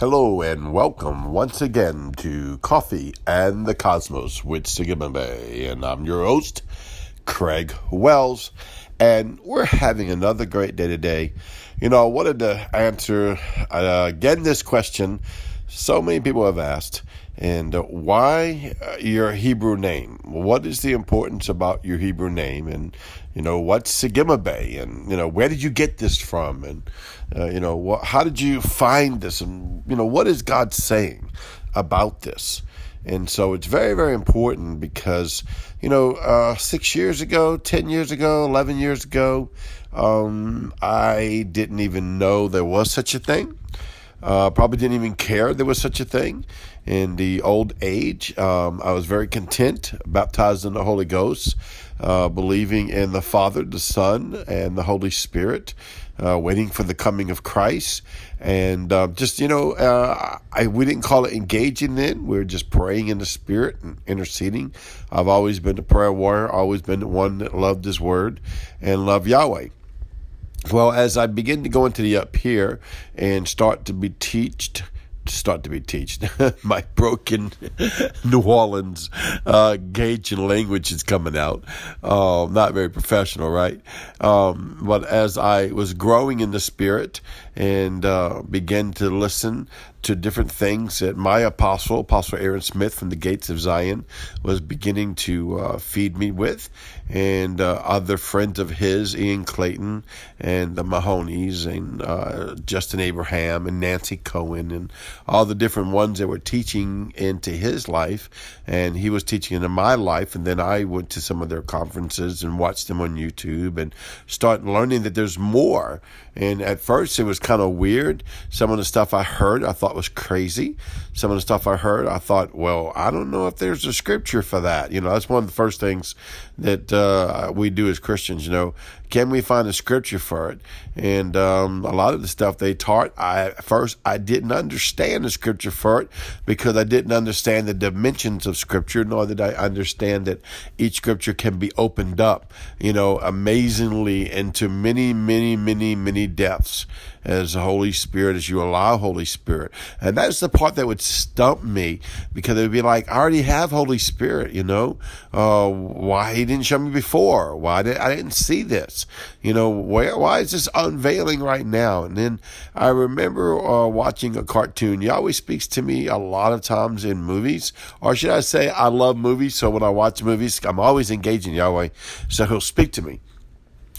Hello and welcome once again to Coffee and the Cosmos with Sigma And I'm your host, Craig Wells. And we're having another great day today. You know, I wanted to answer uh, again this question so many people have asked. And uh, why uh, your Hebrew name? What is the importance about your Hebrew name? And you know what's Sigma Bay? And you know where did you get this from? And uh, you know what, how did you find this? And you know what is God saying about this? And so it's very, very important because, you know, uh, six years ago, 10 years ago, 11 years ago, um, I didn't even know there was such a thing. Uh, probably didn't even care there was such a thing. In the old age, um, I was very content, baptized in the Holy Ghost, uh, believing in the Father, the Son, and the Holy Spirit, uh, waiting for the coming of Christ. And uh, just, you know, uh, I, we didn't call it engaging then. We were just praying in the Spirit and interceding. I've always been a prayer warrior, always been the one that loved His Word and loved Yahweh. Well, as I begin to go into the up here and start to be taught, start to be taught, my broken New Orleans uh, gauge and language is coming out. Uh, not very professional, right? Um, but as I was growing in the spirit and uh, began to listen to different things that my apostle, Apostle Aaron Smith from the Gates of Zion, was beginning to uh, feed me with, and uh, other friends of his, Ian Clayton and the Mahonies and uh, Justin Abraham and Nancy Coen and all the different ones that were teaching into his life, and he was teaching into my life, and then I went to some of their conferences and watched them on YouTube and started learning that there's more. And at first, it was kind of weird. Some of the stuff I heard, I thought was crazy. Some of the stuff I heard, I thought, well, I don't know if there's a scripture for that. You know, that's one of the first things that uh, we do as Christians. You know, can we find a scripture for it? And um, a lot of the stuff they taught, I at first I didn't understand the scripture for it because I didn't understand the dimensions of scripture, nor did I understand that each scripture can be opened up, you know, amazingly into many, many, many, many depths as the Holy Spirit, as you allow Holy Spirit. And that's the part that would stump me because it would be like, I already have Holy Spirit, you know? Uh, why he didn't show me before? Why did I didn't see this? You know, where, why is this unveiling right now? And then I remember uh, watching a cartoon. Yahweh speaks to me a lot of times in movies, or should I say, I love movies. So when I watch movies, I'm always engaging Yahweh. So he'll speak to me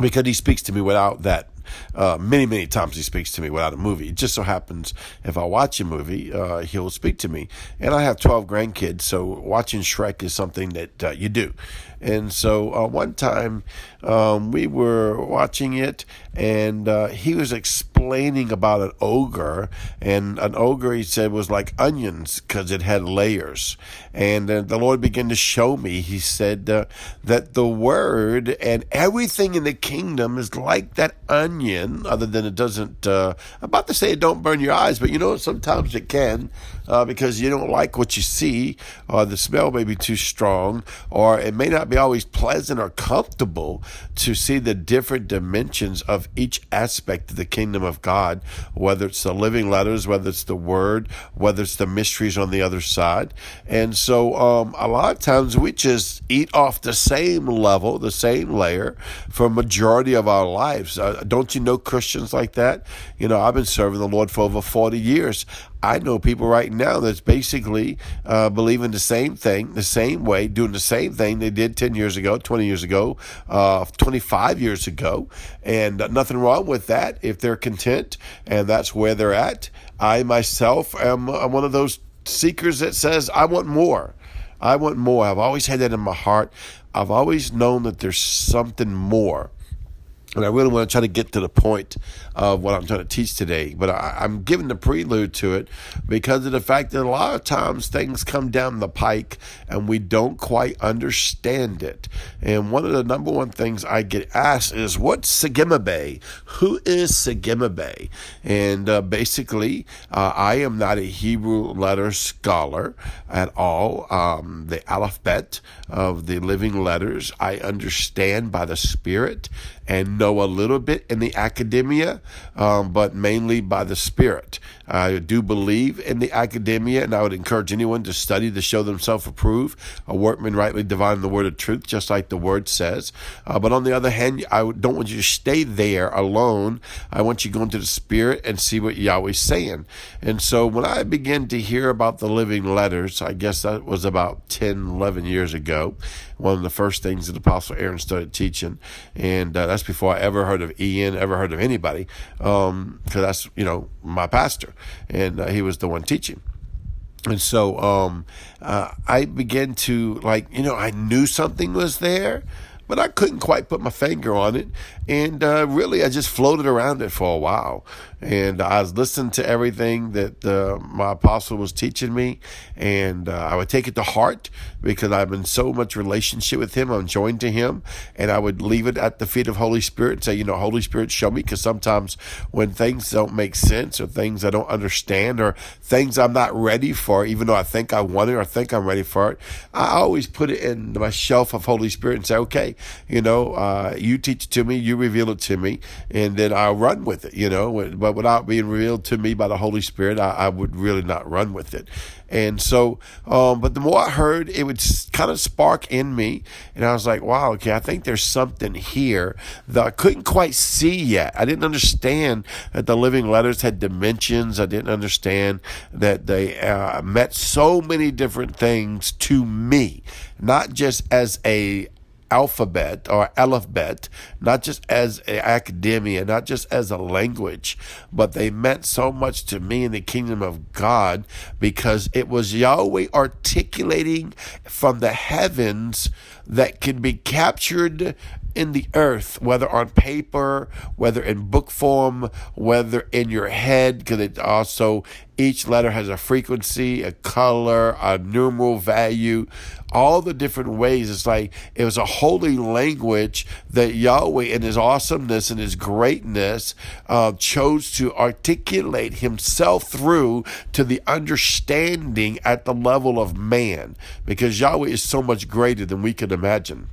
because he speaks to me without that uh, many, many times he speaks to me without a movie. It just so happens if I watch a movie, uh, he'll speak to me. And I have 12 grandkids, so watching Shrek is something that uh, you do. And so uh, one time um, we were watching it, and uh, he was about an ogre. And an ogre, he said, was like onions because it had layers. And uh, the Lord began to show me, he said, uh, that the word and everything in the kingdom is like that onion, other than it doesn't, uh, about to say it don't burn your eyes, but you know, sometimes it can uh, because you don't like what you see, or the smell may be too strong, or it may not be always pleasant or comfortable to see the different dimensions of each aspect of the kingdom of God, whether it's the living letters, whether it's the word, whether it's the mysteries on the other side. And so um, a lot of times we just eat off the same level, the same layer for majority of our lives. Uh, don't you know Christians like that? You know, I've been serving the Lord for over 40 years. I know people right now that's basically uh, believing the same thing, the same way, doing the same thing they did 10 years ago, 20 years ago, uh, 25 years ago. And uh, nothing wrong with that if they're content and that's where they're at. I myself am I'm one of those seekers that says, I want more. I want more. I've always had that in my heart. I've always known that there's something more. And I really want to try to get to the point of what I'm trying to teach today, but I, am giving the prelude to it because of the fact that a lot of times things come down the pike and we don't quite understand it. And one of the number one things I get asked is, "What's Sigma Bay? Who is Sigma Bay?" And uh, basically, uh, I am not a Hebrew letter scholar at all. Um, the alphabet of the living letters I understand by the Spirit and know a little bit in the academia, um, but mainly by the Spirit. I do believe in the academia, and I would encourage anyone to study to show themselves approved, a workman rightly dividing the word of truth, just like the word says. Uh, but on the other hand, I don't want you to stay there alone. I want you to go into the Spirit and see what Yahweh's saying. And so when I began to hear about the living letters, I guess that was about 10, 11 years ago, one of the first things that Apostle Aaron started teaching. And uh, that's before I ever heard of Ian, ever heard of anybody, because um, that's, you know, my pastor. And uh, he was the one teaching. And so um, uh, I began to, like, you know, I knew something was there, but I couldn't quite put my finger on it. And uh, really, I just floated around it for a while. And I was listening to everything that uh, my apostle was teaching me. And uh, I would take it to heart because I'm in so much relationship with him. I'm joined to him. And I would leave it at the feet of Holy Spirit and say, you know, Holy Spirit, show me. Because sometimes when things don't make sense or things I don't understand or things I'm not ready for, even though I think I want it or think I'm ready for it, I always put it in my shelf of Holy Spirit and say, okay, you know, uh, you teach it to me, you reveal it to me, and then I'll run with it, you know. But without being revealed to me by the Holy Spirit, I, I would really not run with it. And so, um, but the more I heard, it would kind of spark in me. And I was like, wow, okay, I think there's something here that I couldn't quite see yet. I didn't understand that the living letters had dimensions. I didn't understand that they uh, meant so many different things to me, not just as a alphabet or alphabet, not just as academia, not just as a language, but they meant so much to me in the kingdom of God because it was Yahweh articulating from the heavens that can be captured in the earth, whether on paper, whether in book form, whether in your head, because it also, each letter has a frequency, a color, a numeral value, all the different ways. It's like it was a holy language that Yahweh, in his awesomeness and his greatness, uh, chose to articulate himself through to the understanding at the level of man, because Yahweh is so much greater than we could imagine.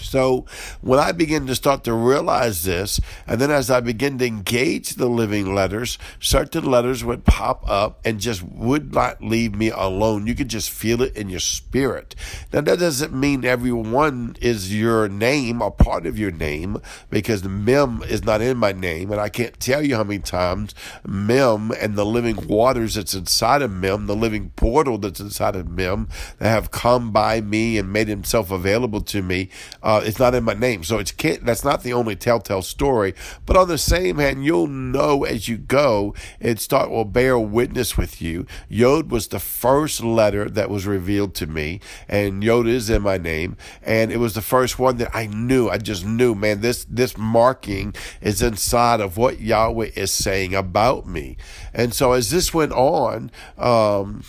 So when I begin to start to realize this, and then as I begin to engage the living letters, certain letters would pop up and just would not leave me alone. You could just feel it in your spirit. Now that doesn't mean everyone is your name or part of your name because Mem is not in my name. And I can't tell you how many times Mem and the living waters that's inside of Mem, the living portal that's inside of Mem that have come by me and made himself available to me uh, it's not in my name, so it's can't. That's not the only telltale story. But on the same hand, you'll know as you go. It start will bear witness with you. Yod was the first letter that was revealed to me, and Yod is in my name, and it was the first one that I knew. I just knew, man. This this marking is inside of what Yahweh is saying about me, and so as this went on. Um,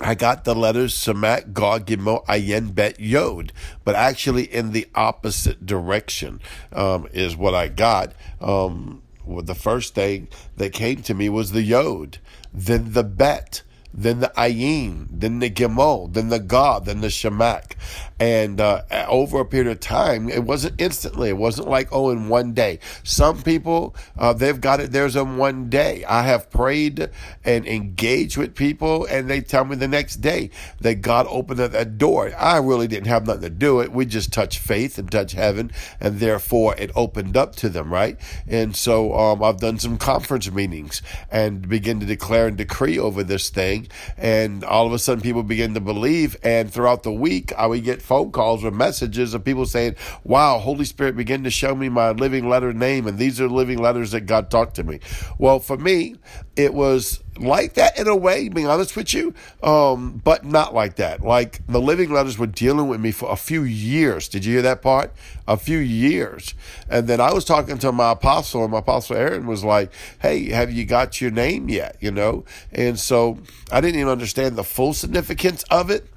I got the letters Samak, Gog, Ayin, Bet, Yod, but actually in the opposite direction um, is what I got. Um, well, the first thing that came to me was the Yod, then the Bet, then the Ayin, then the Gimel, then the God, then the Shemak. And uh, over a period of time, it wasn't instantly. It wasn't like, oh, in one day. Some people, uh, they've got it theirs in one day. I have prayed and engaged with people, and they tell me the next day that God opened that door. I really didn't have nothing to do it. We just touched faith and touched heaven, and therefore it opened up to them, right? And so um, I've done some conference meetings and begin to declare and decree over this thing. And all of a sudden, people begin to believe. And throughout the week, I would get phone calls or messages of people saying, Wow, Holy Spirit began to show me my living letter name, and these are living letters that God talked to me. Well, for me, it was like that in a way, being honest with you, um, but not like that. Like the living letters were dealing with me for a few years. Did you hear that part? A few years. And then I was talking to my apostle, and my apostle Aaron was like, Hey, have you got your name yet? You know? And so I didn't even understand the full significance of it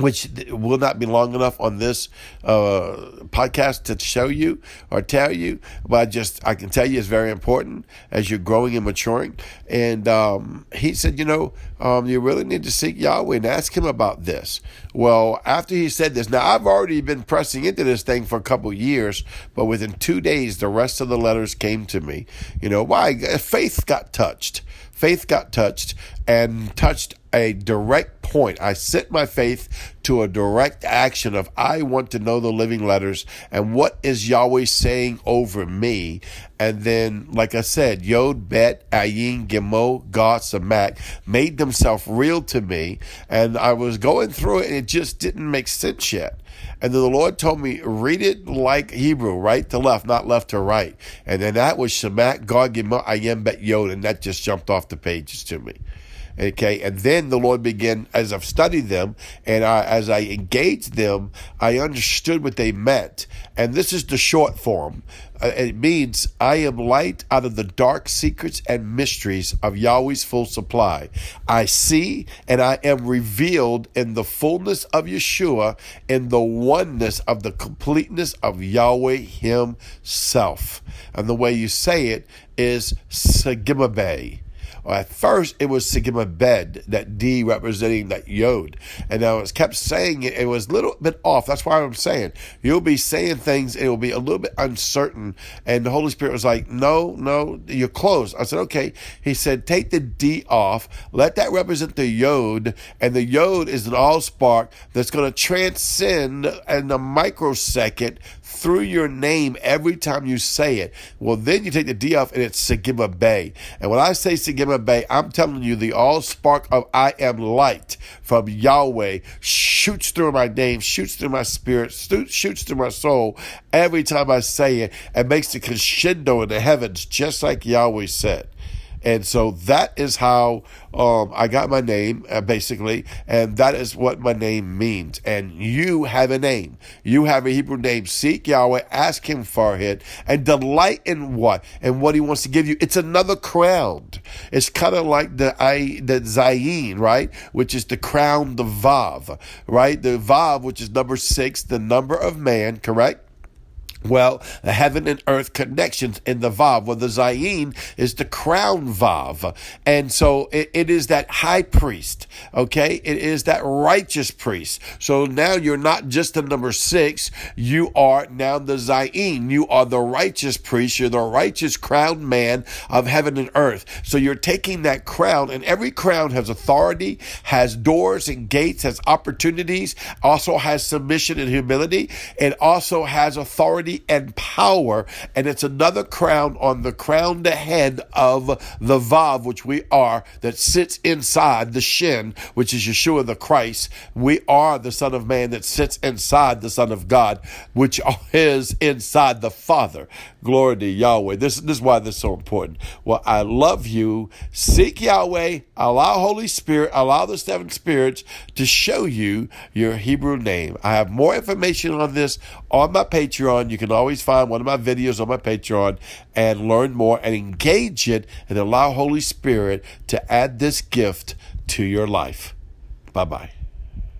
which will not be long enough on this uh, podcast to show you or tell you, but I just I can tell you it's very important as you're growing and maturing. And um, he said, you know, um, you really need to seek Yahweh and ask Him about this. Well, after he said this, now I've already been pressing into this thing for a couple years, but within two days, the rest of the letters came to me. You know why? Faith got touched faith got touched and touched a direct point. I set my faith to a direct action of I want to know the living letters and what is Yahweh saying over me. And then, like I said, Yod, Bet, Ayin, Gemo, God, Samak made themselves real to me. And I was going through it and it just didn't make sense yet. And then the Lord told me, read it like Hebrew, right to left, not left to right. And then that was Shemak, God, Gemo, Ayin, Bet, Yod. And that just jumped off the pages to me. Okay, and then the Lord began, as I've studied them and I, as I engaged them, I understood what they meant. And this is the short form. Uh, it means I am light out of the dark secrets and mysteries of Yahweh's full supply. I see and I am revealed in the fullness of Yeshua, in the oneness of the completeness of Yahweh Himself. And the way you say it is Sagimabay. At first, it was Sigma Bed, that D representing that Yod. And I was kept saying it, it was a little bit off. That's why I'm saying you'll be saying things, it will be a little bit uncertain. And the Holy Spirit was like, No, no, you're close. I said, Okay. He said, Take the D off, let that represent the Yod. And the Yod is an all spark that's going to transcend in a microsecond through your name every time you say it. Well, then you take the D off and it's Sigma Bay. And when I say Sigma Bay, I'm telling you the all spark of I am light from Yahweh shoots through my name, shoots through my spirit, shoots through my soul every time I say it and makes the crescendo in the heavens, just like Yahweh said. And so that is how um, I got my name, uh, basically, and that is what my name means. And you have a name. You have a Hebrew name. Seek Yahweh, ask Him for it, and delight in what? And what He wants to give you. It's another crown. It's kind of like the I, the Zayin, right? Which is the crown, the Vav, right? The Vav, which is number six, the number of man, correct? Well, the heaven and earth connections in the Vav. Well, the Zayin is the crown Vav. And so it, it is that high priest, okay? It is that righteous priest. So now you're not just the number six, you are now the Zayin. You are the righteous priest. You're the righteous crowned man of heaven and earth. So you're taking that crown, and every crown has authority, has doors and gates, has opportunities, also has submission and humility, and also has authority authority and power. And it's another crown on the crowned head of the Vav, which we are, that sits inside the Shin, which is Yeshua the Christ. We are the Son of Man that sits inside the Son of God, which is inside the Father. Glory to Yahweh. This, this is why this is so important. Well, I love you. Seek Yahweh. Allow Holy Spirit, allow the seven spirits to show you your Hebrew name. I have more information on this on my Patreon. You can always find one of my videos on my Patreon and learn more and engage it and allow Holy Spirit to add this gift to your life. Bye bye.